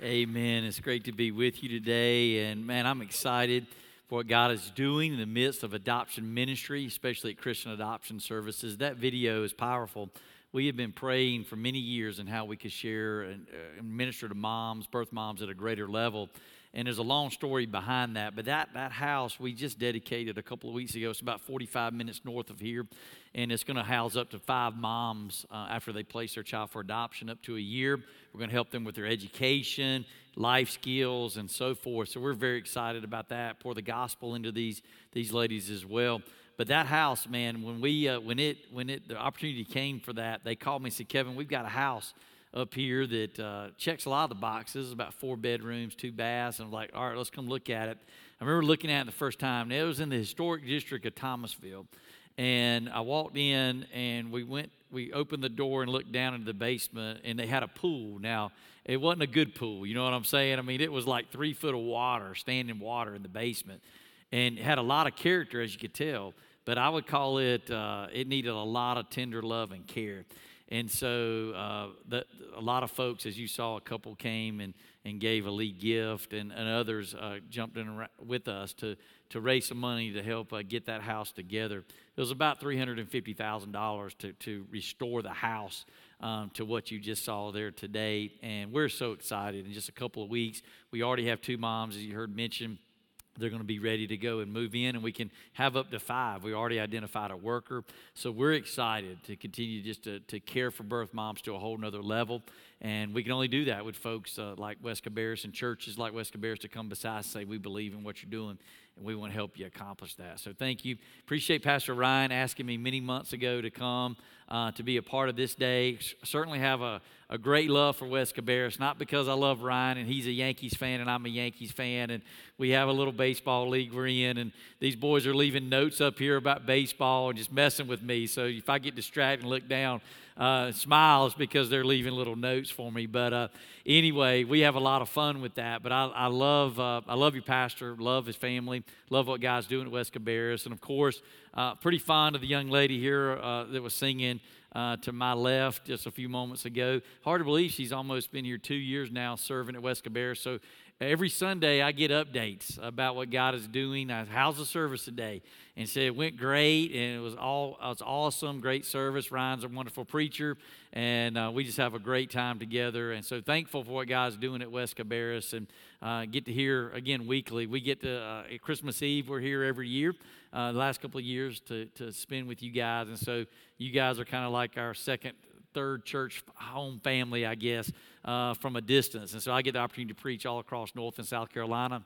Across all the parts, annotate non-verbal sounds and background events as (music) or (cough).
Amen. It's great to be with you today. And man, I'm excited for what God is doing in the midst of adoption ministry, especially at Christian Adoption Services. That video is powerful. We have been praying for many years on how we could share and, uh, minister to moms, birth moms at a greater level. And there's a long story behind that. But that, that house we just dedicated a couple of weeks ago, it's about 45 minutes north of here. And it's going to house up to five moms uh, after they place their child for adoption up to a year. We're going to help them with their education, life skills, and so forth. So we're very excited about that. Pour the gospel into these, these ladies as well. But that house, man, when we uh, when it when it the opportunity came for that, they called me and said, Kevin, we've got a house up here that uh, checks a lot of the boxes, about four bedrooms, two baths. And I'm like, all right, let's come look at it. I remember looking at it the first time. It was in the historic district of Thomasville. And I walked in and we went, we opened the door and looked down into the basement and they had a pool. Now, it wasn't a good pool, you know what I'm saying? I mean, it was like three foot of water, standing water in the basement. And it had a lot of character, as you could tell. But I would call it, uh, it needed a lot of tender love and care. And so uh, the, a lot of folks, as you saw, a couple came and, and gave a lead gift, and, and others uh, jumped in with us to, to raise some money to help uh, get that house together. It was about $350,000 to, to restore the house um, to what you just saw there today. And we're so excited. In just a couple of weeks, we already have two moms, as you heard mentioned they're going to be ready to go and move in, and we can have up to five. We already identified a worker, so we're excited to continue just to, to care for birth moms to a whole nother level. And we can only do that with folks uh, like West Cabarrus and churches like West Cabarrus to come beside and say, We believe in what you're doing and we want to help you accomplish that. So thank you. Appreciate Pastor Ryan asking me many months ago to come uh, to be a part of this day. Certainly have a, a great love for West Cabarrus, not because I love Ryan and he's a Yankees fan and I'm a Yankees fan, and we have a little baseball league we're in, and these boys are leaving notes up here about baseball and just messing with me. So if I get distracted and look down, uh, smiles because they're leaving little notes for me. But uh, anyway, we have a lot of fun with that. But I, I love uh, I love your pastor, love his family, love what God's doing at West Cabarrus, and of course, uh, pretty fond of the young lady here uh, that was singing. Uh, to my left just a few moments ago. Hard to believe she's almost been here two years now serving at West Cabarrus. So every Sunday I get updates about what God is doing. How's the service today? And said it went great and it was all it was awesome, great service. Ryan's a wonderful preacher, and uh, we just have a great time together. And so thankful for what God's doing at West Cabarrus and uh, get to hear again weekly. We get to uh, Christmas Eve. We're here every year. Uh, the last couple of years to to spend with you guys, and so you guys are kind of like our second third church home family, I guess, uh, from a distance. And so I get the opportunity to preach all across North and South Carolina.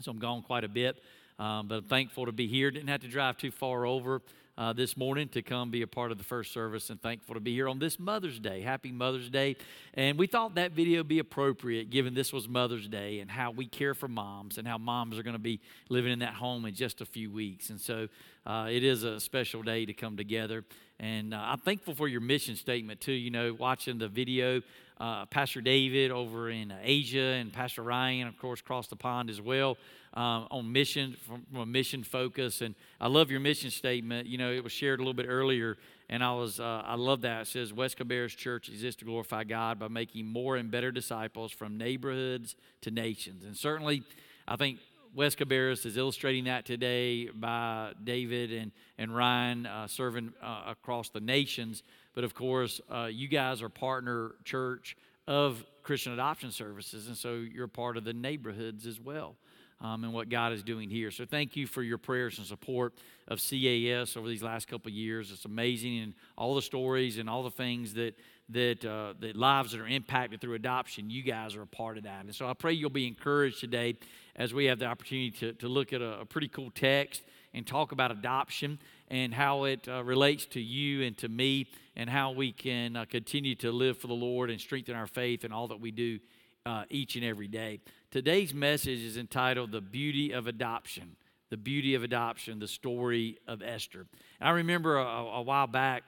So I'm gone quite a bit. Um, but I'm thankful to be here. Didn't have to drive too far over uh, this morning to come be a part of the first service and thankful to be here on this Mother's Day. Happy Mother's Day. And we thought that video be appropriate given this was Mother's Day and how we care for moms and how moms are going to be living in that home in just a few weeks. And so uh, it is a special day to come together. And uh, I'm thankful for your mission statement too. You know, watching the video, uh, Pastor David over in Asia and Pastor Ryan, of course, across the pond as well um, on mission from, from, a mission focus. And I love your mission statement. You know, it was shared a little bit earlier, and I was uh, I love that. It says West Cabarrus Church exists to glorify God by making more and better disciples from neighborhoods to nations. And certainly, I think West Cabarrus is illustrating that today by David and, and Ryan uh, serving uh, across the nations. But of course, uh, you guys are partner church of Christian Adoption Services, and so you're part of the neighborhoods as well um, and what God is doing here. So thank you for your prayers and support of CAS over these last couple years. It's amazing, and all the stories and all the things that that uh, that lives that are impacted through adoption. You guys are a part of that, and so I pray you'll be encouraged today as we have the opportunity to, to look at a, a pretty cool text and talk about adoption and how it uh, relates to you and to me, and how we can uh, continue to live for the Lord and strengthen our faith in all that we do uh, each and every day. Today's message is entitled The Beauty of Adoption. The Beauty of Adoption, the story of Esther. And I remember a, a while back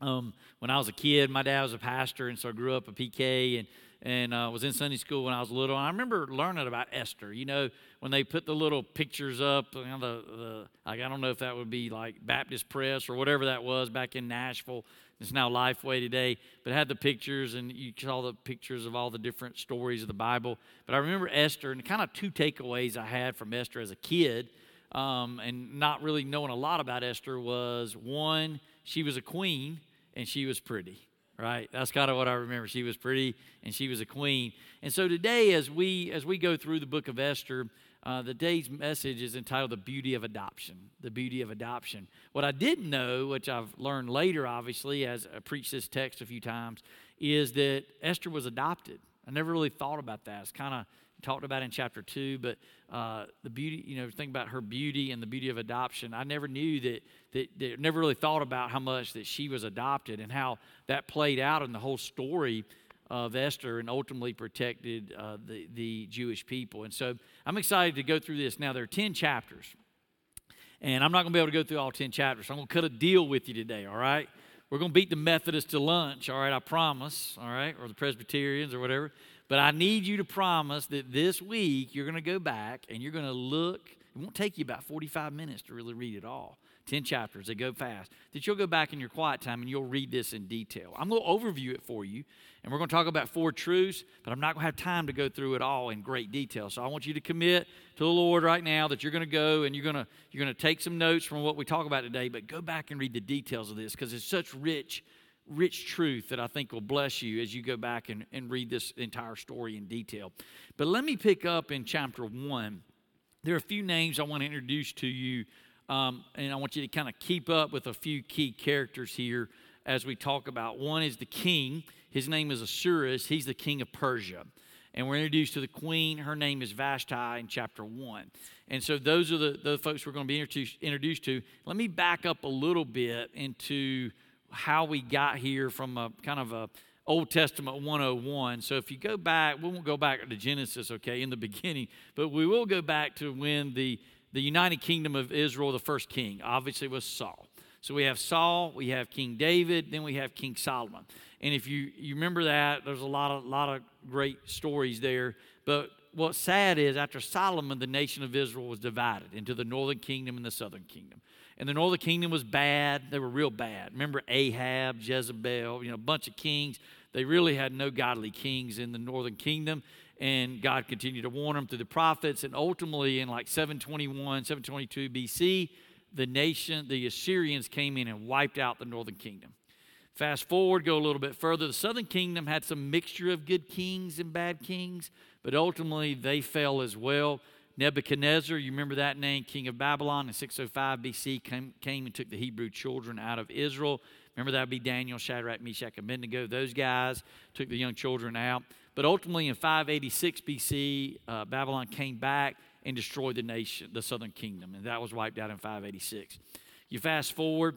um, when I was a kid, my dad was a pastor, and so I grew up a PK, and and uh, was in Sunday school when I was little. And I remember learning about Esther. You know, when they put the little pictures up, you know, the, the like, I don't know if that would be like Baptist Press or whatever that was back in Nashville. It's now Lifeway today, but had the pictures, and you saw the pictures of all the different stories of the Bible. But I remember Esther, and kind of two takeaways I had from Esther as a kid, um, and not really knowing a lot about Esther was one, she was a queen and she was pretty right? That's kind of what i remember. She was pretty and she was a queen. And so today as we as we go through the book of esther uh, the day's message is entitled the beauty of adoption the beauty of adoption. What i didn't know which i've learned later obviously as i preached this text a few times is that esther was adopted. I never really thought about that. It's kind of talked about in chapter two, but uh, the beauty, you know, think about her beauty and the beauty of adoption. I never knew that, that, that, never really thought about how much that she was adopted and how that played out in the whole story of Esther and ultimately protected uh, the, the Jewish people. And so I'm excited to go through this. Now, there are 10 chapters, and I'm not going to be able to go through all 10 chapters. I'm going to cut a deal with you today, all right? We're going to beat the Methodists to lunch, all right? I promise, all right? Or the Presbyterians or whatever. But I need you to promise that this week you're going to go back and you're going to look. It won't take you about 45 minutes to really read it all. 10 chapters, they go fast. That you'll go back in your quiet time and you'll read this in detail. I'm going to overview it for you, and we're going to talk about four truths, but I'm not going to have time to go through it all in great detail. So I want you to commit to the Lord right now that you're going to go and you're going to you're going to take some notes from what we talk about today, but go back and read the details of this because it's such rich rich truth that I think will bless you as you go back and, and read this entire story in detail. But let me pick up in chapter one. There are a few names I want to introduce to you, um, and I want you to kind of keep up with a few key characters here as we talk about. One is the king. His name is Ahasuerus. He's the king of Persia. And we're introduced to the queen. Her name is Vashti in chapter 1. And so those are the, the folks we're going to be introduced to. Let me back up a little bit into how we got here from a kind of a Old Testament 101. So if you go back, we won't go back to Genesis, okay, in the (laughs) beginning, but we will go back to when the, the United Kingdom of Israel, the first king, obviously was Saul. So we have Saul, we have King David, then we have King Solomon. And if you, you remember that, there's a lot of, lot of great stories there. But what's sad is after Solomon, the nation of Israel was divided into the northern kingdom and the southern kingdom. And the northern kingdom was bad. They were real bad. Remember Ahab, Jezebel, you know, a bunch of kings. They really had no godly kings in the northern kingdom. And God continued to warn them through the prophets. And ultimately, in like 721, 722 BC, the nation, the Assyrians came in and wiped out the northern kingdom. Fast forward, go a little bit further. The southern kingdom had some mixture of good kings and bad kings, but ultimately they fell as well. Nebuchadnezzar, you remember that name, king of Babylon in 605 BC, came, came and took the Hebrew children out of Israel. Remember that would be Daniel, Shadrach, Meshach, Abednego. Those guys took the young children out. But ultimately, in 586 BC, uh, Babylon came back and destroyed the nation, the southern kingdom, and that was wiped out in 586. You fast forward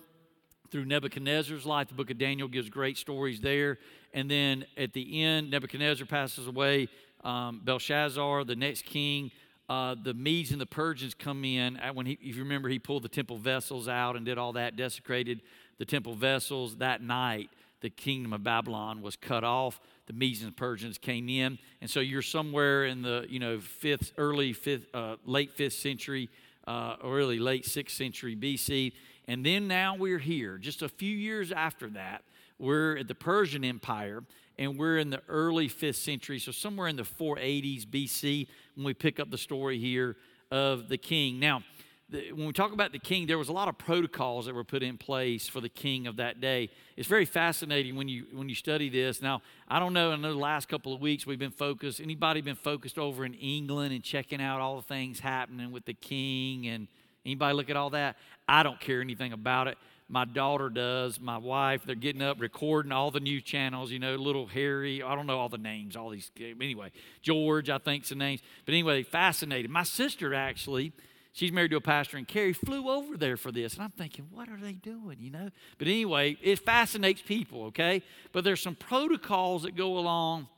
through Nebuchadnezzar's life, the book of Daniel gives great stories there. And then at the end, Nebuchadnezzar passes away. Um, Belshazzar, the next king, uh, the Medes and the Persians come in. When he, if you remember, he pulled the temple vessels out and did all that, desecrated the temple vessels. That night, the kingdom of Babylon was cut off. The Medes and the Persians came in, and so you're somewhere in the you know fifth, early fifth, uh, late fifth century, uh, or really late sixth century BC. And then now we're here, just a few years after that. We're at the Persian Empire, and we're in the early 5th century, so somewhere in the 480s BC when we pick up the story here of the king. Now, when we talk about the king, there was a lot of protocols that were put in place for the king of that day. It's very fascinating when you when you study this. Now, I don't know. I know the last couple of weeks we've been focused. Anybody been focused over in England and checking out all the things happening with the king and anybody look at all that? I don't care anything about it my daughter does, my wife. They're getting up, recording all the new channels, you know, little Harry, I don't know all the names, all these, anyway, George, I think's the names. But anyway, fascinated. My sister actually, she's married to a pastor in Cary, flew over there for this. And I'm thinking, what are they doing, you know? But anyway, it fascinates people, okay? But there's some protocols that go along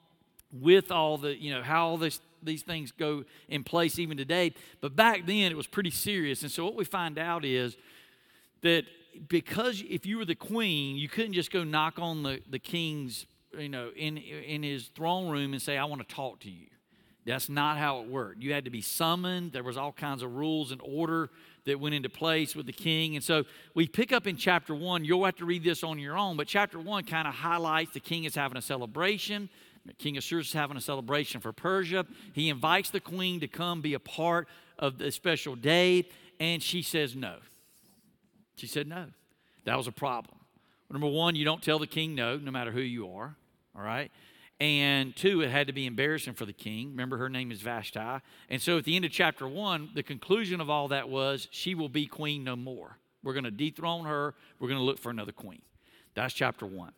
with all the, you know, how all this these things go in place even today. But back then it was pretty serious. And so what we find out is that because if you were the queen, you couldn't just go knock on the, the king's you know, in, in his throne room and say, I want to talk to you. That's not how it worked. You had to be summoned. There was all kinds of rules and order that went into place with the king. And so we pick up in chapter one. You'll have to read this on your own, but chapter one kind of highlights the king is having a celebration. King Ahasuerus is having a celebration for Persia. He invites the queen to come be a part of the special day, and she says no. She said no. That was a problem. Number one, you don't tell the king no, no matter who you are. All right. And two, it had to be embarrassing for the king. Remember, her name is Vashti. And so at the end of chapter one, the conclusion of all that was she will be queen no more. We're going to dethrone her. We're going to look for another queen. That's chapter one.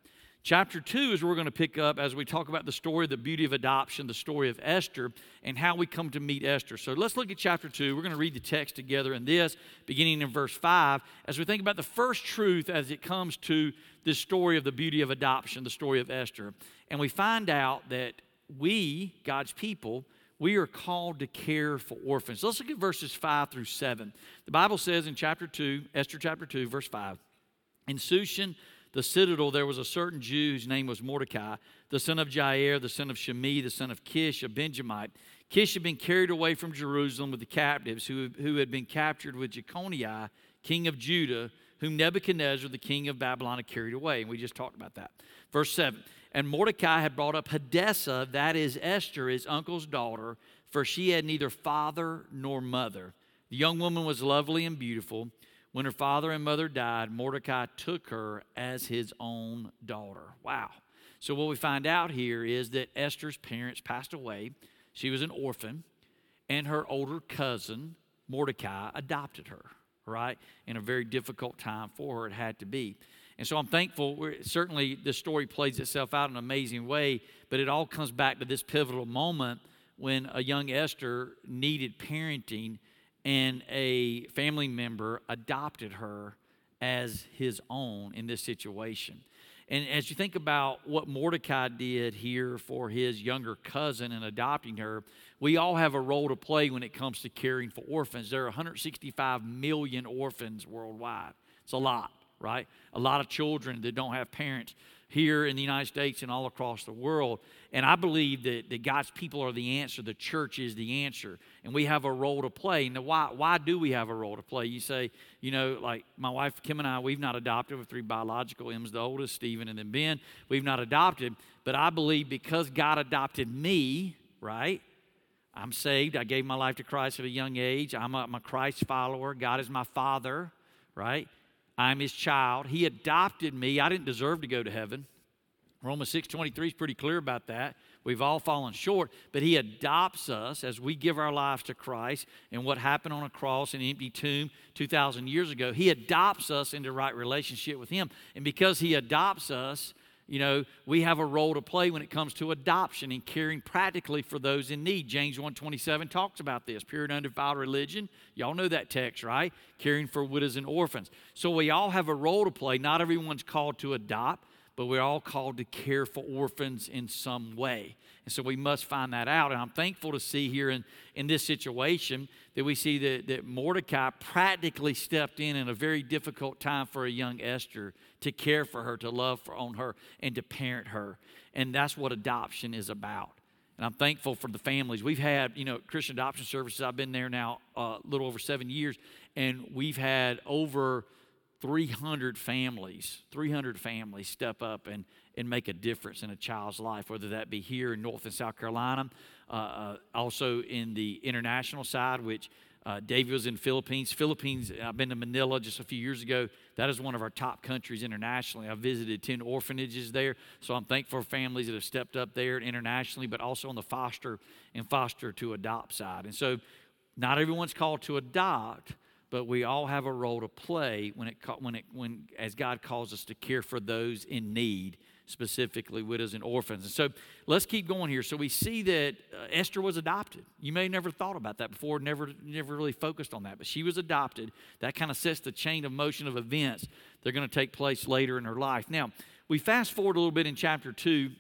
Chapter two is where we're going to pick up as we talk about the story, the beauty of adoption, the story of Esther, and how we come to meet Esther. So let's look at chapter two. We're going to read the text together in this, beginning in verse five, as we think about the first truth as it comes to this story of the beauty of adoption, the story of Esther. And we find out that we, God's people, we are called to care for orphans. Let's look at verses 5 through 7. The Bible says in chapter 2, Esther chapter 2, verse 5, In Shushan, the citadel, there was a certain Jew whose name was Mordecai, the son of Jair, the son of Shimei, the son of Kish, a Benjamite. Kish had been carried away from Jerusalem with the captives who, who had been captured with Jeconiah, king of Judah, whom Nebuchadnezzar, the king of Babylon, had carried away. And we just talked about that. Verse 7 And Mordecai had brought up Hadassah, that is Esther, his uncle's daughter, for she had neither father nor mother. The young woman was lovely and beautiful. When her father and mother died, Mordecai took her as his own daughter. Wow. So, what we find out here is that Esther's parents passed away. She was an orphan, and her older cousin, Mordecai, adopted her, right? In a very difficult time for her, it had to be. And so I'm thankful. certainly, this story plays itself out in an amazing way, but it all comes back to this pivotal moment when a young Esther needed parenting and a family member adopted her as his own in this situation. And as you think about what Mordecai did here for his younger cousin and adopting her, we all have a role to play when it comes to caring for orphans. There are 165 million orphans worldwide. It's a lot, right? A lot of children that don't have parents here in the United States and all across the world. And I believe that, that God's people are the answer, the church is the answer, and we have a role to play. And why, why do we have a role to play? You say, you know, like my wife Kim and I, we've not adopted with three biological. Em's the oldest, Stephen, and then Ben. We've not adopted, but I believe because God adopted me, right? I'm saved. I gave my life to Christ at a young age. I'm a, I'm a Christ follower. God is my father, right? I'm his child. He adopted me. I didn't deserve to go to heaven. Romans 6:23 is pretty clear about that. We've all fallen short, but he adopts us as we give our lives to Christ and what happened on a cross in an empty tomb 2000 years ago. He adopts us into right relationship with him. And because he adopts us, you know, we have a role to play when it comes to adoption and caring practically for those in need. James 1:27 talks about this. Pure and undefiled religion. Y'all know that text, right? Caring for widows and orphans. So we all have a role to play. Not everyone's called to adopt, but we're all called to care for orphans in some way. And so we must find that out. And I'm thankful to see here in, in this situation that we see that, that Mordecai practically stepped in in a very difficult time for a young Esther to care for her, to love for, on her, and to parent her. And that's what adoption is about. And I'm thankful for the families. We've had, you know, Christian adoption services. I've been there now uh, a little over seven years, and we've had over 300 families, 300 families step up and, and make a difference in a child's life, whether that be here in North and South Carolina, uh, uh, also in the international side, which uh, David was in Philippines. Philippines, I've been to Manila just a few years ago. That is one of our top countries internationally. I visited 10 orphanages there, so I'm thankful for families that have stepped up there internationally, but also on the foster and foster to adopt side. And so not everyone's called to adopt, but we all have a role to play when it when it when as God calls us to care for those in need, specifically widows and orphans. And so let's keep going here. So we see that uh, Esther was adopted. You may never thought about that before, never never really focused on that, but she was adopted. That kind of sets the chain of motion of events that are going to take place later in her life. Now, we fast forward a little bit in chapter 2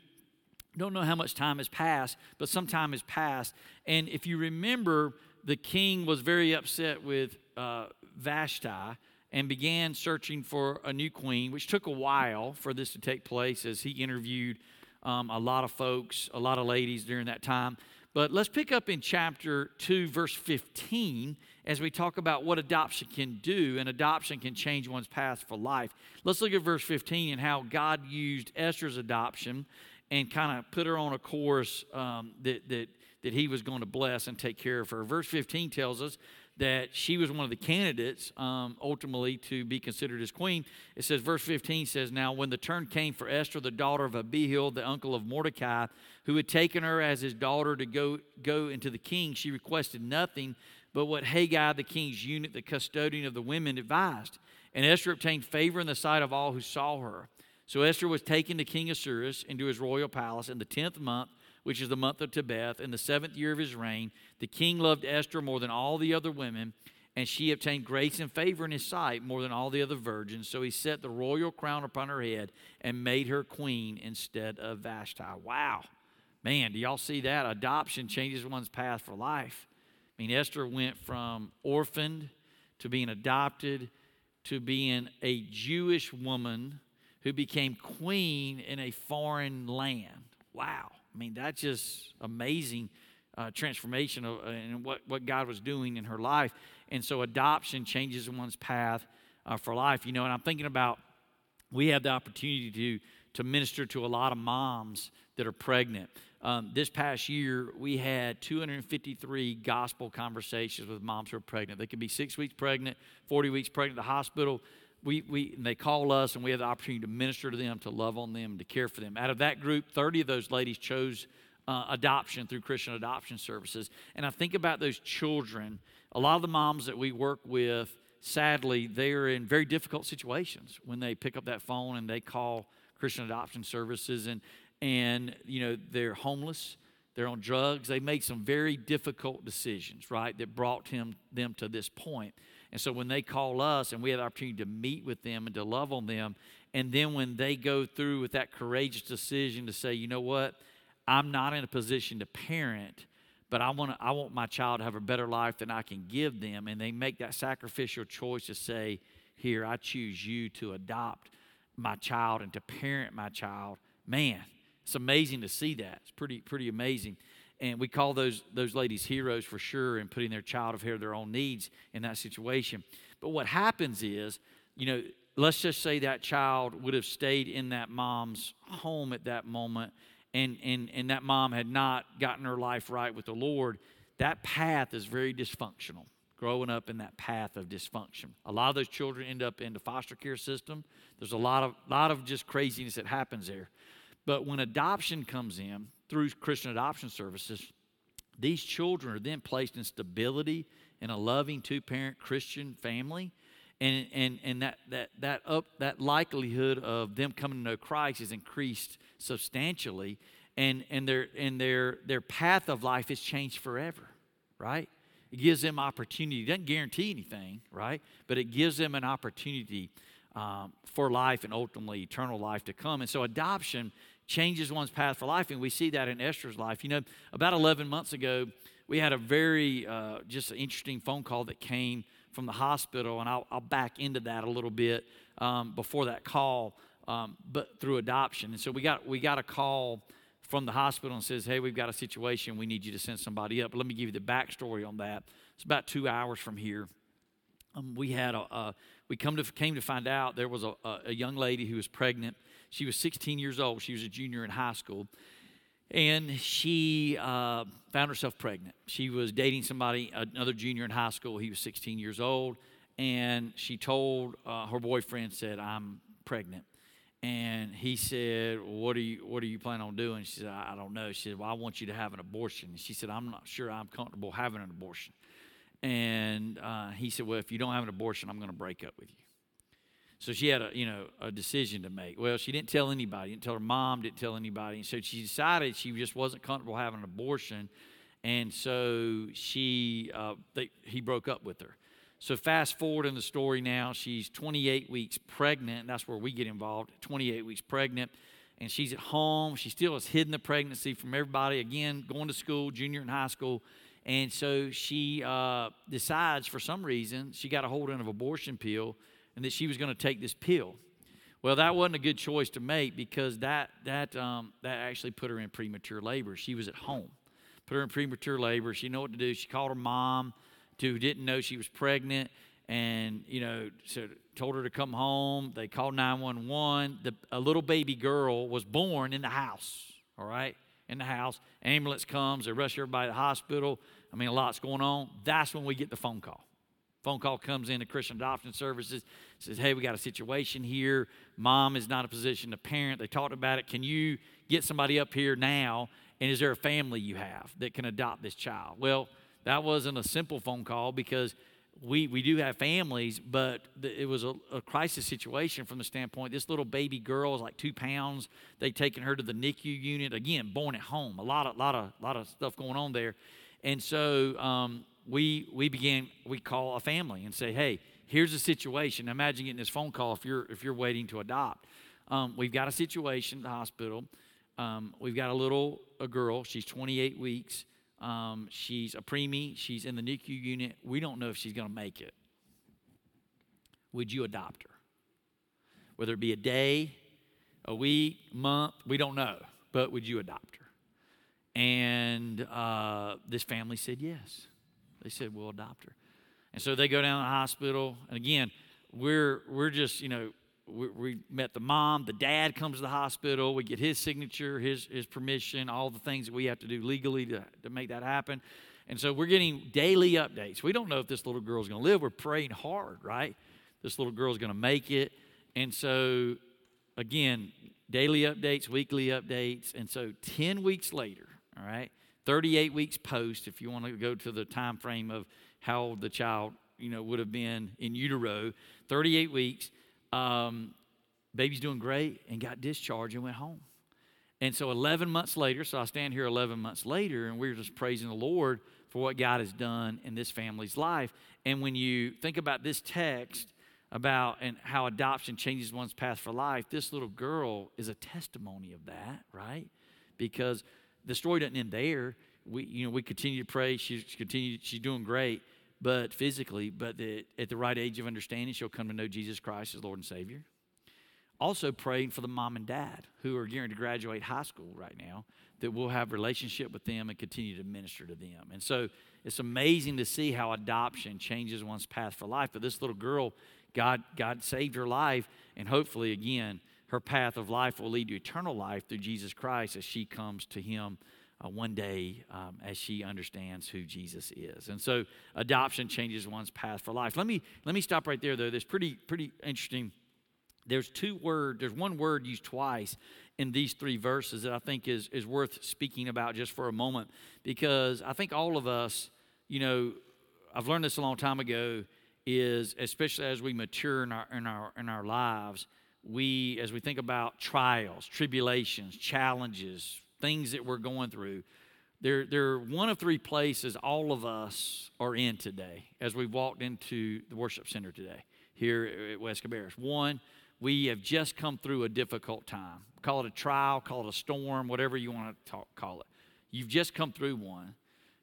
don't know how much time has passed, but some time has passed. And if you remember, the king was very upset with uh, Vashti and began searching for a new queen, which took a while for this to take place as he interviewed um, a lot of folks, a lot of ladies during that time. But let's pick up in chapter 2, verse 15, as we talk about what adoption can do, and adoption can change one's path for life. Let's look at verse 15 and how God used Esther's adoption and kind of put her on a course um, that, that, that he was going to bless and take care of her. Verse 15 tells us that she was one of the candidates um, ultimately to be considered as queen. It says, verse 15 says, Now when the turn came for Esther, the daughter of Abihail, the uncle of Mordecai, who had taken her as his daughter to go, go into the king, she requested nothing but what Hegai, the king's eunuch, the custodian of the women, advised. And Esther obtained favor in the sight of all who saw her. So Esther was taken to King Ahasuerus into his royal palace in the tenth month which is the month of Tebeth, in the seventh year of his reign. The king loved Esther more than all the other women, and she obtained grace and favor in his sight more than all the other virgins. So he set the royal crown upon her head and made her queen instead of Vashti. Wow. Man, do y'all see that? Adoption changes one's path for life. I mean, Esther went from orphaned to being adopted to being a Jewish woman who became queen in a foreign land. Wow. I mean, that's just amazing uh, transformation of, uh, and what, what God was doing in her life. And so adoption changes one's path uh, for life. You know, and I'm thinking about we have the opportunity to, to minister to a lot of moms that are pregnant. Um, this past year, we had 253 gospel conversations with moms who are pregnant. They could be six weeks pregnant, 40 weeks pregnant at the hospital we, we they call us and we have the opportunity to minister to them, to love on them, to care for them. Out of that group, 30 of those ladies chose uh, adoption through Christian Adoption Services. And I think about those children. A lot of the moms that we work with, sadly, they are in very difficult situations when they pick up that phone and they call Christian Adoption Services and and you know they're homeless they're on drugs they made some very difficult decisions right that brought him them to this point and so when they call us and we have the opportunity to meet with them and to love on them, and then when they go through with that courageous decision to say, you know what, I'm not in a position to parent, but I want I want my child to have a better life than I can give them, and they make that sacrificial choice to say, here, I choose you to adopt my child and to parent my child. Man, it's amazing to see that. It's pretty pretty amazing and we call those those ladies heroes for sure in putting their child ahead of their own needs in that situation. But what happens is you know let's just say that child would have stayed in that mom's home at that moment and and and that mom had not gotten her life right with the lord that path is very dysfunctional growing up in that path of dysfunction. A lot of those children end up in the foster care system. There's a lot of lot of just craziness that happens there. But when adoption comes in through Christian adoption services, these children are then placed in stability in a loving two parent Christian family. And, and, and that, that, that, up, that likelihood of them coming to know Christ is increased substantially. And, and, their, and their, their path of life is changed forever, right? It gives them opportunity. It doesn't guarantee anything, right? But it gives them an opportunity um, for life and ultimately eternal life to come. And so adoption changes one's path for life. And we see that in Esther's life. You know, about 11 months ago, we had a very uh, just an interesting phone call that came from the hospital, and I'll, I'll back into that a little bit um, before that call, um, but through adoption. And so we got we got a call from the hospital and says, "Hey, we've got a situation. We need you to send somebody up." But let me give you the backstory on that. It's about two hours from here. Um, we had a, a, we come to came to find out there was a, a young lady who was pregnant she was 16 years old. She was a junior in high school. And she uh, found herself pregnant. She was dating somebody, another junior in high school. He was 16 years old. And she told uh, her boyfriend, said, I'm pregnant. And he said, well, "What are you What are you planning on doing?" She said, "I, don't know." She said, "Well, I want you to have an abortion." She said, "I'm not sure I'm comfortable having an abortion." And uh, he said, "Well, if you don't have an abortion, I'm going to break up with you." So she had a you know a decision to make. Well, she didn't tell anybody. Didn't tell her mom. Didn't tell anybody. And so she decided she just wasn't comfortable having an abortion, and so she uh, they, he broke up with her. So fast forward in the story now, she's 28 weeks pregnant. That's where we get involved. 28 weeks pregnant, and she's at home. She still has hidden the pregnancy from everybody. Again, going to school, junior in high school. And so she uh, decides, for some reason, she got a hold of an abortion pill and that she was going to take this pill. Well, that wasn't a good choice to make because that that um, that actually put her in premature labor. She was at home, put her in premature labor. She knew what to do. She called her mom, who didn't know she was pregnant, and you know, so told her to come home. They called 911. The, a little baby girl was born in the house. All right, in the house. Ambulance comes. They rush everybody to the hospital. I mean, a lot's going on. That's when we get the phone call. Phone call comes in to Christian Adoption Services, says, Hey, we got a situation here. Mom is not a position to parent. They talked about it. Can you get somebody up here now? And is there a family you have that can adopt this child? Well, that wasn't a simple phone call because we, we do have families, but it was a, a, crisis situation from the standpoint this little baby girl is like two pounds. They'd taken her to the NICU unit again, born at home. A lot of lot of lot of stuff going on there, and so um, we we began we call a family and say, hey, here's a situation. Imagine getting this phone call if you're if you're waiting to adopt. Um, we've got a situation at the hospital. Um, we've got a little a girl. She's 28 weeks. Um, she's a preemie. She's in the NICU unit. We don't know if she's going to make it. Would you adopt her? Whether it be a day, a week, month, we don't know. But would you adopt her? And uh, this family said yes. They said, We'll adopt her. And so they go down to the hospital. And again, we're, we're just, you know, we, we, met the mom. The dad comes to the hospital. We get his signature, his, his permission, all the things that we have to do legally to, to make that happen. And so we're getting daily updates. We don't know if this little girl's going to live. We're praying hard, right? This little girl's going to make it. And so, again, daily updates, weekly updates. And so 10 weeks later, all right, 38 weeks post, if you want to go to the time frame of how old the child, you know, would have been in utero, 38 weeks, um, baby's doing great and got discharged and went home. And so 11 months later, so I stand here 11 months later, and we're just praising the Lord for what God has done in this family's life. And when you think about this text about and how adoption changes one's path for life, this little girl is a testimony of that, right? Because the story doesn't end there. We, you know, we continue to pray. She's continued, she's doing great, but physically, but at the right age of understanding, she'll come to know Jesus Christ as Lord and Savior. Also praying for the mom and dad who are gearing to graduate high school right now, that we'll have relationship with them and continue to minister to them. And so it's amazing to see how adoption changes one's path for life. But this little girl, God, God saved her life, and hopefully, again, her path of life will lead to eternal life through Jesus Christ as she comes to Him uh, one day um, as she understands who Jesus is. And so adoption changes one's path for life. Let me let me stop right there though. There's pretty pretty interesting. There's two word. There's one word used twice in these three verses that I think is is worth speaking about just for a moment because I think all of us, you know, I've learned this a long time ago. Is especially as we mature in our in our in our lives we, as we think about trials, tribulations, challenges, things that we're going through, they're, they're one of three places all of us are in today as we walked into the worship center today here at West Cabarrus. One, we have just come through a difficult time. Call it a trial, call it a storm, whatever you want to talk, call it. You've just come through one.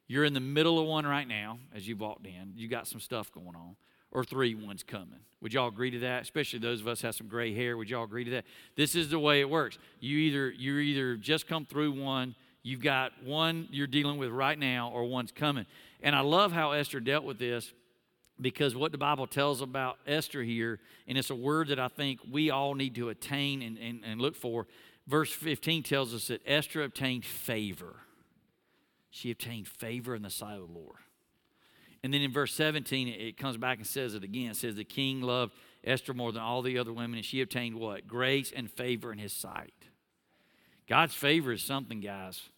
You're in the middle of one right now as you walked in. You got some stuff going on or three ones coming. Would y'all agree to that? Especially those of us have some gray hair. Would y'all agree to that? This is the way it works. You either you either just come through one, you've got one you're dealing with right now, or one's coming. And I love how Esther dealt with this because what the Bible tells about Esther here, and it's a word that I think we all need to attain and, and, and look for. Verse 15 tells us that Esther obtained favor. She obtained favor in the sight of the Lord. And then in verse 17, it comes back and says it again. It says, The king loved Esther more than all the other women, and she obtained what? Grace and favor in his sight. God's favor is something, guys.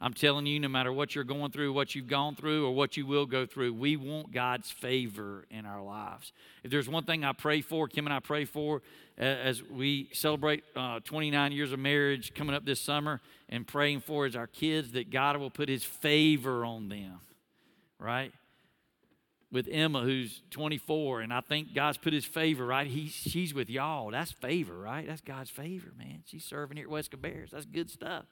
I'm telling you, no matter what you're going through, what you've gone through, or what you will go through, we want God's favor in our lives. If there's one thing I pray for, Kim and I pray for, as we celebrate uh, 29 years of marriage coming up this summer, and praying for is our kids that God will put His favor on them, right? With Emma, who's 24, and I think God's put his favor, right? He, she's with y'all. That's favor, right? That's God's favor, man. She's serving here at West Cabarrus. That's good stuff,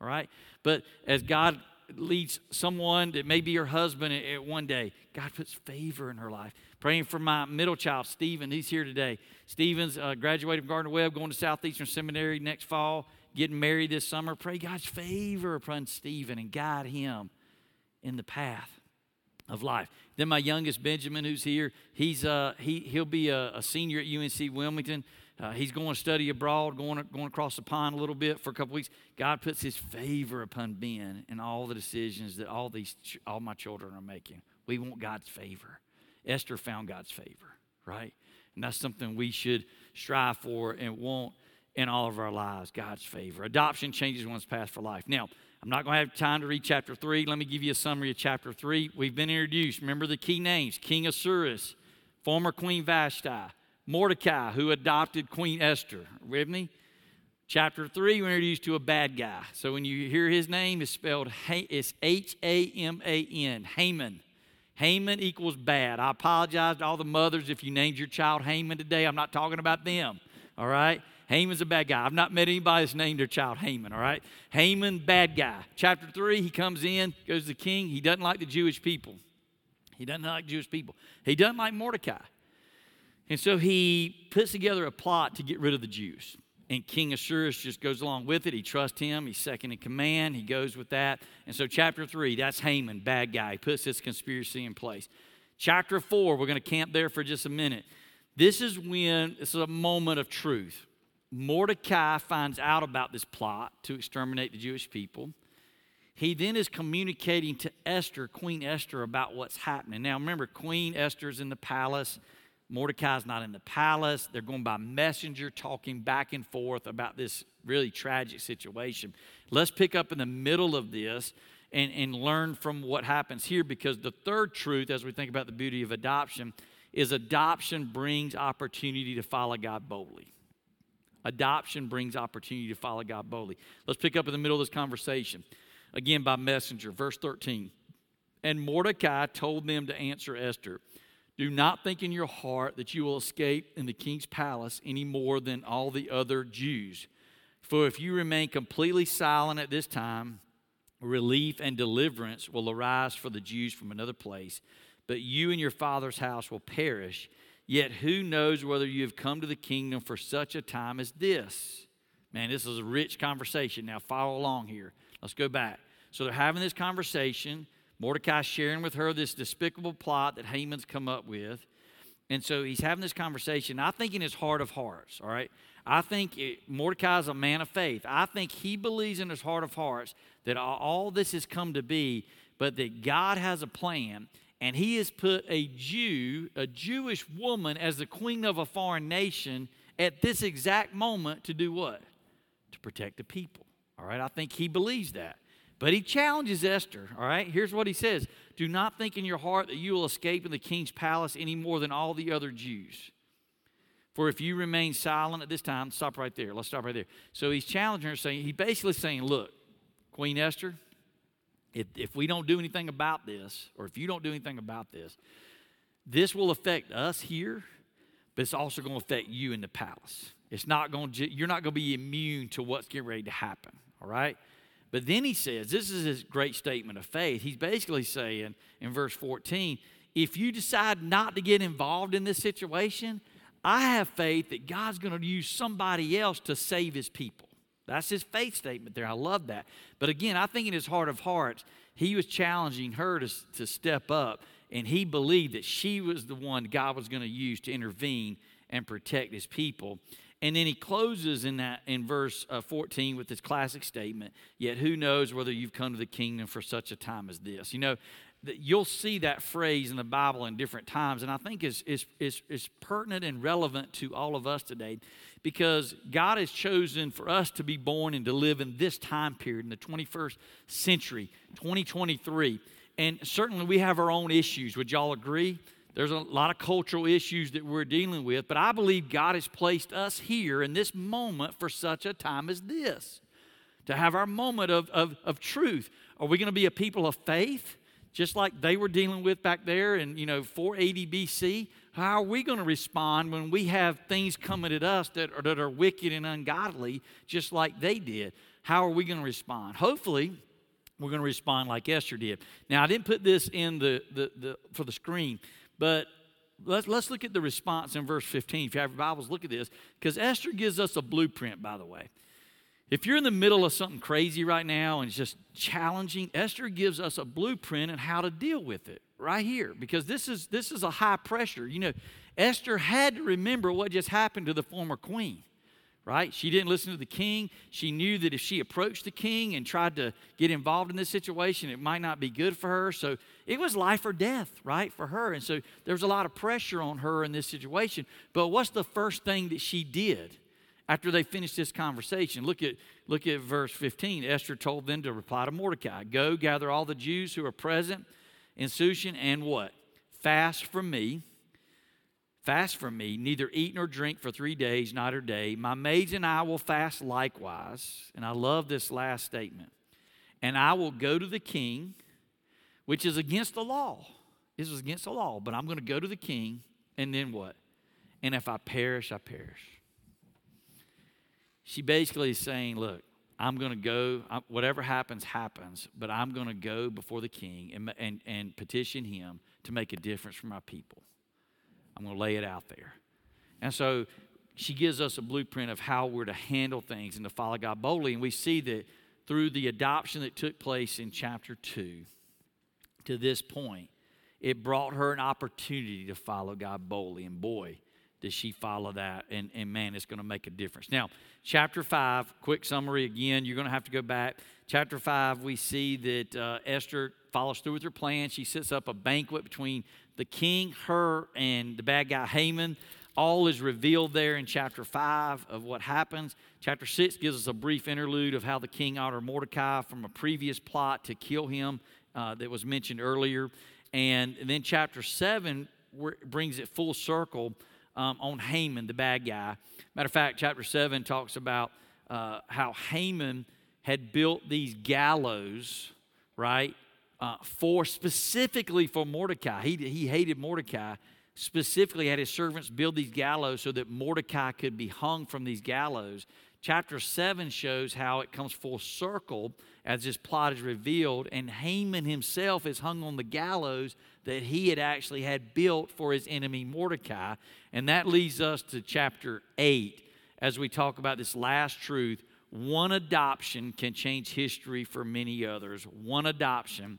all right? But as God leads someone that may be her husband at, at one day. God puts favor in her life. Praying for my middle child, Stephen. He's here today. Stephen's uh, graduated from Gardner Webb, going to Southeastern Seminary next fall, getting married this summer. Pray God's favor upon Stephen and guide him in the path of life. Then my youngest Benjamin, who's here, he's uh, he he'll be a, a senior at UNC Wilmington. Uh, he's going to study abroad, going going across the pond a little bit for a couple weeks. God puts His favor upon Ben and all the decisions that all these all my children are making. We want God's favor. Esther found God's favor, right? And that's something we should strive for and want in all of our lives. God's favor. Adoption changes one's path for life. Now I'm not going to have time to read chapter 3. Let me give you a summary of chapter 3. We've been introduced. Remember the key names King Ahasuerus, former Queen Vashti, Mordecai, who adopted Queen Esther. With me? Chapter 3, we're introduced to a bad guy. So when you hear his name, it's spelled it's H A M A N, Haman. Haman equals bad. I apologize to all the mothers if you named your child Haman today. I'm not talking about them, all right? Haman's a bad guy. I've not met anybody that's named their child Haman, all right? Haman, bad guy. Chapter 3, he comes in, goes to the king. He doesn't like the Jewish people. He doesn't like Jewish people. He doesn't like Mordecai. And so he puts together a plot to get rid of the Jews. And King Ahasuerus just goes along with it. He trusts him. He's second in command. He goes with that. And so, chapter three, that's Haman, bad guy. He puts this conspiracy in place. Chapter four, we're going to camp there for just a minute. This is when, this is a moment of truth. Mordecai finds out about this plot to exterminate the Jewish people. He then is communicating to Esther, Queen Esther, about what's happening. Now, remember, Queen Esther's in the palace. Mordecai's not in the palace. They're going by messenger, talking back and forth about this really tragic situation. Let's pick up in the middle of this and, and learn from what happens here because the third truth, as we think about the beauty of adoption, is adoption brings opportunity to follow God boldly. Adoption brings opportunity to follow God boldly. Let's pick up in the middle of this conversation. Again, by messenger, verse 13. And Mordecai told them to answer Esther Do not think in your heart that you will escape in the king's palace any more than all the other Jews. For if you remain completely silent at this time, relief and deliverance will arise for the Jews from another place, but you and your father's house will perish. Yet who knows whether you have come to the kingdom for such a time as this? Man, this is a rich conversation. Now, follow along here. Let's go back. So they're having this conversation. Mordecai sharing with her this despicable plot that Haman's come up with. And so he's having this conversation. I think in his heart of hearts, all right? I think it, Mordecai is a man of faith. I think he believes in his heart of hearts that all this has come to be, but that God has a plan and he has put a Jew, a Jewish woman, as the queen of a foreign nation at this exact moment to do what? To protect the people. All right, I think he believes that. But he challenges Esther. All right, here's what he says Do not think in your heart that you will escape in the king's palace any more than all the other Jews. For if you remain silent at this time, stop right there. Let's stop right there. So he's challenging her, saying, he's basically saying, Look, Queen Esther, if, if we don't do anything about this, or if you don't do anything about this, this will affect us here, but it's also going to affect you in the palace. It's not going to, you're not going to be immune to what's getting ready to happen, all right? But then he says, this is his great statement of faith. He's basically saying in verse 14, if you decide not to get involved in this situation, I have faith that God's going to use somebody else to save his people. That's his faith statement there. I love that. But again, I think in his heart of hearts, he was challenging her to, to step up, and he believed that she was the one God was going to use to intervene and protect his people. And then he closes in that in verse uh, 14 with this classic statement, yet who knows whether you've come to the kingdom for such a time as this. You know, you'll see that phrase in the Bible in different times, and I think is is is is pertinent and relevant to all of us today because God has chosen for us to be born and to live in this time period in the 21st century, 2023. And certainly we have our own issues. Would y'all agree? There's a lot of cultural issues that we're dealing with, but I believe God has placed us here in this moment for such a time as this to have our moment of, of, of truth. Are we going to be a people of faith? Just like they were dealing with back there in you know 480 BC. How are we going to respond when we have things coming at us that are, that are wicked and ungodly, just like they did? How are we going to respond? Hopefully, we're going to respond like Esther did. Now, I didn't put this in the, the, the for the screen, but let's, let's look at the response in verse 15. If you have your Bibles, look at this, because Esther gives us a blueprint, by the way. If you're in the middle of something crazy right now and it's just challenging, Esther gives us a blueprint on how to deal with it right here because this is this is a high pressure. You know, Esther had to remember what just happened to the former queen right? She didn't listen to the king. She knew that if she approached the king and tried to get involved in this situation, it might not be good for her. So it was life or death, right, for her. And so there was a lot of pressure on her in this situation. But what's the first thing that she did after they finished this conversation? Look at, look at verse 15. Esther told them to reply to Mordecai Go gather all the Jews who are present in Shushan and what? Fast from me Fast from me, neither eat nor drink for three days, night or day. My maids and I will fast likewise. And I love this last statement. And I will go to the king, which is against the law. This is against the law, but I'm going to go to the king, and then what? And if I perish, I perish. She basically is saying, Look, I'm going to go, whatever happens, happens, but I'm going to go before the king and, and, and petition him to make a difference for my people. I'm going to lay it out there. And so she gives us a blueprint of how we're to handle things and to follow God boldly. And we see that through the adoption that took place in chapter 2 to this point, it brought her an opportunity to follow God boldly. And boy, does she follow that. And, and man, it's going to make a difference. Now, chapter 5, quick summary again, you're going to have to go back. Chapter 5, we see that uh, Esther follows through with her plan. She sets up a banquet between the king, her, and the bad guy Haman. All is revealed there in chapter 5 of what happens. Chapter 6 gives us a brief interlude of how the king honored Mordecai from a previous plot to kill him uh, that was mentioned earlier. And, then chapter 7 brings it full circle um, on Haman, the bad guy. Matter of fact, chapter 7 talks about uh, how Haman had built these gallows, right, uh, for specifically for Mordecai. He, he hated Mordecai. Specifically, had his servants build these gallows so that Mordecai could be hung from these gallows. Chapter 7 shows how it comes full circle as this plot is revealed, and Haman himself is hung on the gallows that he had actually had built for his enemy Mordecai. And that leads us to chapter 8 as we talk about this last truth. One adoption can change history for many others. One adoption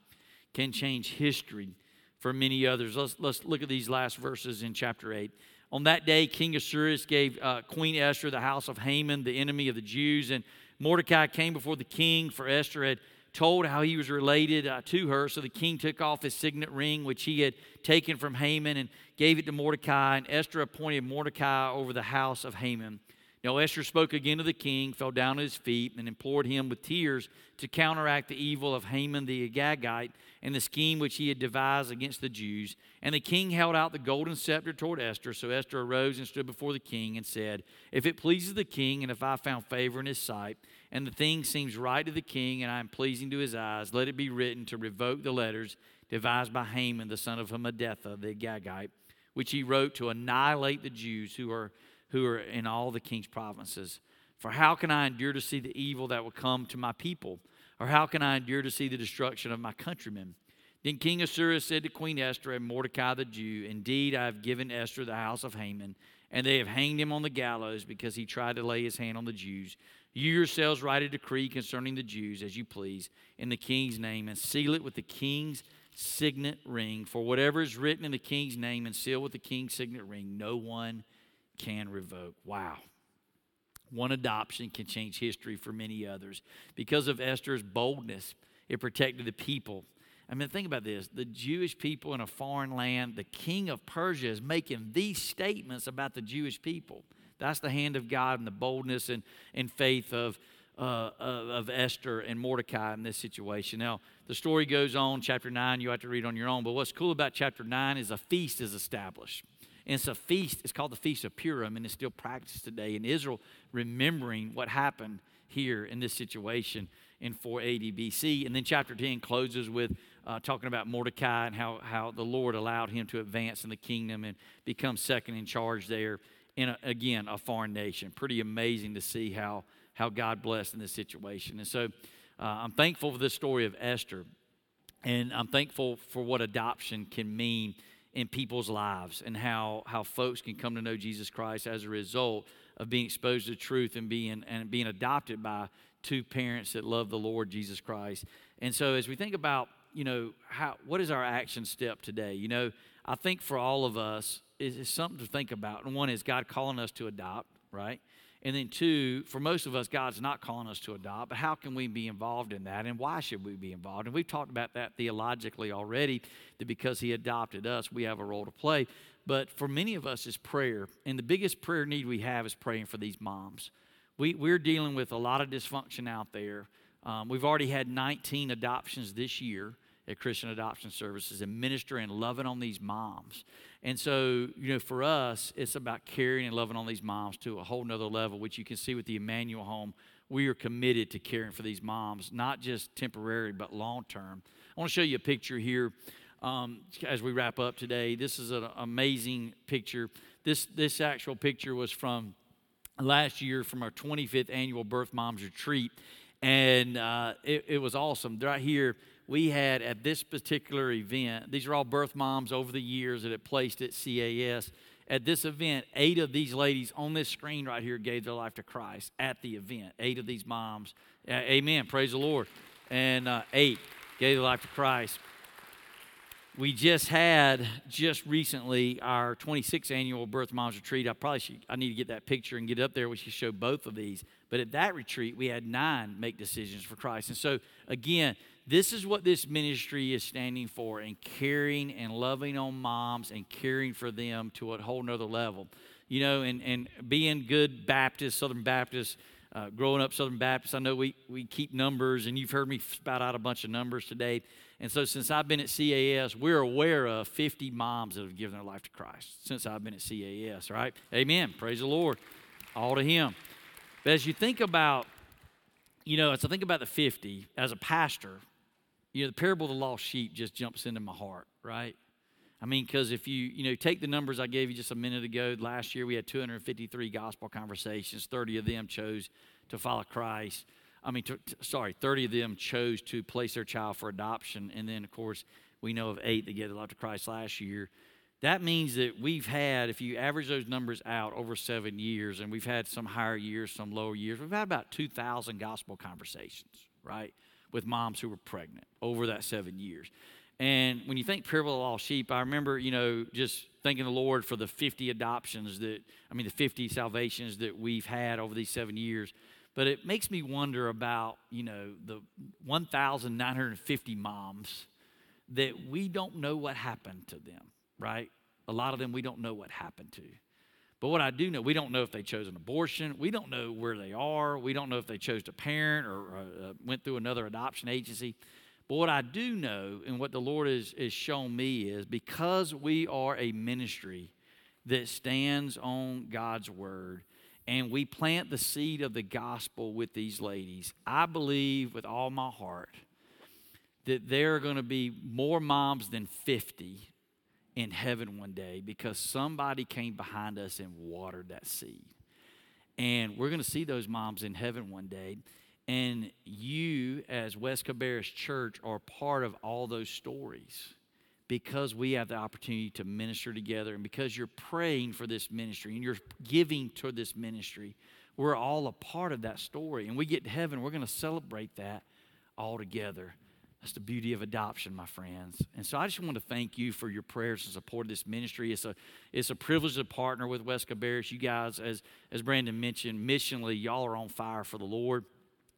can change history for many others. Let's, let's look at these last verses in chapter 8. On that day, King Ahasuerus gave uh, Queen Esther the house of Haman, the enemy of the Jews, and Mordecai came before the king, for Esther had told how he was related uh, to her. So the king took off his signet ring, which he had taken from Haman, and gave it to Mordecai. And Esther appointed Mordecai over the house of Haman. Now Esther spoke again to the king, fell down at his feet, and implored him with tears to counteract the evil of Haman the Agagite and the scheme which he had devised against the Jews. And the king held out the golden scepter toward Esther. So Esther arose and stood before the king and said, If it pleases the king, and if I found favor in his sight, and the thing seems right to the king, and I am pleasing to his eyes, let it be written to revoke the letters devised by Haman the son of Hammedatha the Agagite, which he wrote to annihilate the Jews who are who are in all the king's provinces. For how can I endure to see the evil that will come to my people? Or how can I endure to see the destruction of my countrymen? Then King Ahasuerus said to Queen Esther and Mordecai the Jew, Indeed, I have given Esther the house of Haman, and they have hanged him on the gallows because he tried to lay his hand on the Jews. You yourselves write a decree concerning the Jews as you please in the king's name, and seal it with the king's signet ring. For whatever is written in the king's name and sealed with the king's signet ring, no one can revoke. Wow. One adoption can change history for many others. Because of Esther's boldness, it protected the people. I mean, think about this the Jewish people in a foreign land, the king of Persia is making these statements about the Jewish people. That's the hand of God and the boldness and, and faith of, uh, of Esther and Mordecai in this situation. Now, the story goes on, chapter 9, you have to read on your own. But what's cool about chapter 9 is a feast is established. And it's a feast, it's called the Feast of Purim, and it's still practiced today in Israel, remembering what happened here in this situation in 480 BC. And then chapter 10 closes with uh, talking about Mordecai and how, how the Lord allowed him to advance in the kingdom and become second in charge there in, a, again, a foreign nation. Pretty amazing to see how, how God blessed in this situation. And so uh, I'm thankful for this story of Esther, and I'm thankful for what adoption can mean in people's lives and how, how folks can come to know Jesus Christ as a result of being exposed to truth and being and being adopted by two parents that love the Lord Jesus Christ. And so as we think about, you know, how what is our action step today? You know, I think for all of us is something to think about. And one is God calling us to adopt, right? And then, two, for most of us, God's not calling us to adopt, but how can we be involved in that? And why should we be involved? And we've talked about that theologically already, that because He adopted us, we have a role to play. But for many of us, it's prayer. And the biggest prayer need we have is praying for these moms. We, we're dealing with a lot of dysfunction out there. Um, we've already had 19 adoptions this year at Christian Adoption Services and ministering and loving on these moms. And so, you know, for us, it's about caring and loving on these moms to a whole nother level, which you can see with the Emmanuel Home. We are committed to caring for these moms, not just temporary, but long term. I want to show you a picture here um, as we wrap up today. This is an amazing picture. This, this actual picture was from last year from our 25th annual Birth Moms Retreat. And uh, it, it was awesome. Right here, we had at this particular event, these are all birth moms over the years that had placed at CAS. At this event, eight of these ladies on this screen right here gave their life to Christ at the event. Eight of these moms. Amen. Praise the Lord. And uh, eight gave their life to Christ. We just had just recently our 26th annual Birth Moms Retreat. I probably should, I need to get that picture and get up there. We should show both of these. But at that retreat, we had nine make decisions for Christ. And so, again, this is what this ministry is standing for and caring and loving on moms and caring for them to a whole nother level. You know, and, and being good Baptist, Southern Baptist, uh, growing up Southern Baptist, I know we, we keep numbers, and you've heard me spout out a bunch of numbers today. And so, since I've been at CAS, we're aware of 50 moms that have given their life to Christ since I've been at CAS, right? Amen. Praise the Lord. All to Him. But as you think about, you know, as I think about the 50, as a pastor, you know, the parable of the lost sheep just jumps into my heart, right? I mean, because if you, you know, take the numbers I gave you just a minute ago, last year we had 253 gospel conversations. 30 of them chose to follow Christ. I mean, to, to, sorry, 30 of them chose to place their child for adoption. And then, of course, we know of eight that gave their life to Christ last year. That means that we've had, if you average those numbers out over seven years, and we've had some higher years, some lower years, we've had about 2,000 gospel conversations, right? With moms who were pregnant over that seven years. And when you think parable of lost sheep, I remember, you know, just thanking the Lord for the 50 adoptions that, I mean, the 50 salvations that we've had over these seven years. But it makes me wonder about, you know, the 1,950 moms that we don't know what happened to them, right? A lot of them we don't know what happened to. But what I do know, we don't know if they chose an abortion. We don't know where they are. We don't know if they chose to parent or uh, went through another adoption agency. But what I do know and what the Lord has, has shown me is because we are a ministry that stands on God's word and we plant the seed of the gospel with these ladies, I believe with all my heart that there are going to be more moms than 50 in heaven one day because somebody came behind us and watered that seed. And we're going to see those moms in heaven one day. And you, as West Cabarrus Church, are part of all those stories because we have the opportunity to minister together and because you're praying for this ministry and you're giving to this ministry. We're all a part of that story. And we get to heaven, we're going to celebrate that all together. That's the beauty of adoption, my friends. And so I just want to thank you for your prayers and support of this ministry. It's a, it's a privilege to partner with West Cabarrus. You guys, as, as Brandon mentioned, missionally, y'all are on fire for the Lord.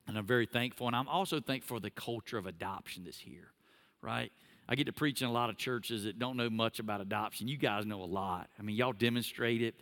And I'm very thankful. And I'm also thankful for the culture of adoption this here, right? I get to preach in a lot of churches that don't know much about adoption. You guys know a lot. I mean, y'all demonstrate it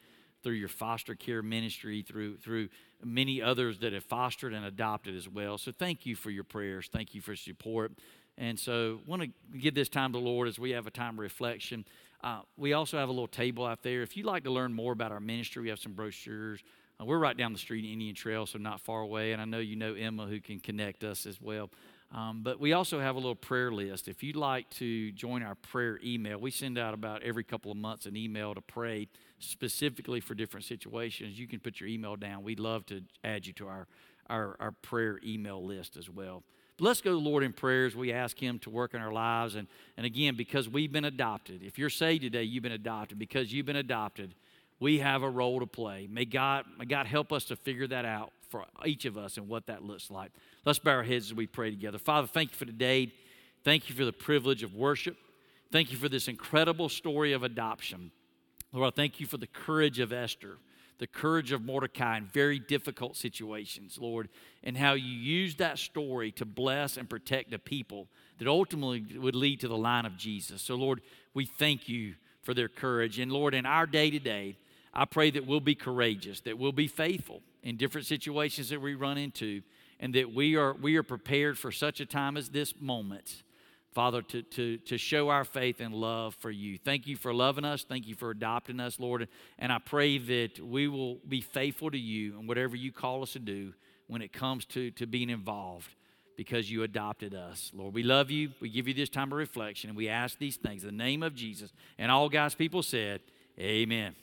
through your foster care ministry, through, through many others that have fostered and adopted as well. So thank you for your prayers. Thank you for support. And so want to give this time to the Lord as we have a time of reflection. Uh, we also have a little table out there. If you'd like to learn more about our ministry, we have some brochures. Uh, we're right down the street in Indian Trail, so not far away. And I know you know Emma who can connect us as well. Um, but we also have a little prayer list. If you'd like to join our prayer email, we send out about every couple of months an email to pray specifically for different situations. You can put your email down. We'd love to add you to our, our, our prayer email list as well. But let's go to Lord in prayers. We ask Him to work in our lives. And, and again, because we've been adopted, if you're saved today, you've been adopted. Because you've been adopted, we have a role to play. May God, may God help us to figure that out for each of us and what that looks like. Let's bow our heads as we pray together. Father, thank you for today. Thank you for the privilege of worship. Thank you for this incredible story of adoption. Lord, I thank you for the courage of Esther, the courage of Mordecai in very difficult situations, Lord, and how you used that story to bless and protect the people that ultimately would lead to the line of Jesus. So, Lord, we thank you for their courage. And, Lord, in our day to day, I pray that we'll be courageous, that we'll be faithful in different situations that we run into, and that we are, we are prepared for such a time as this moment, Father, to, to, to show our faith and love for you. Thank you for loving us. Thank you for adopting us, Lord. And I pray that we will be faithful to you and whatever you call us to do when it comes to, to being involved because you adopted us. Lord, we love you. We give you this time of reflection, and we ask these things in the name of Jesus. And all God's people said, Amen.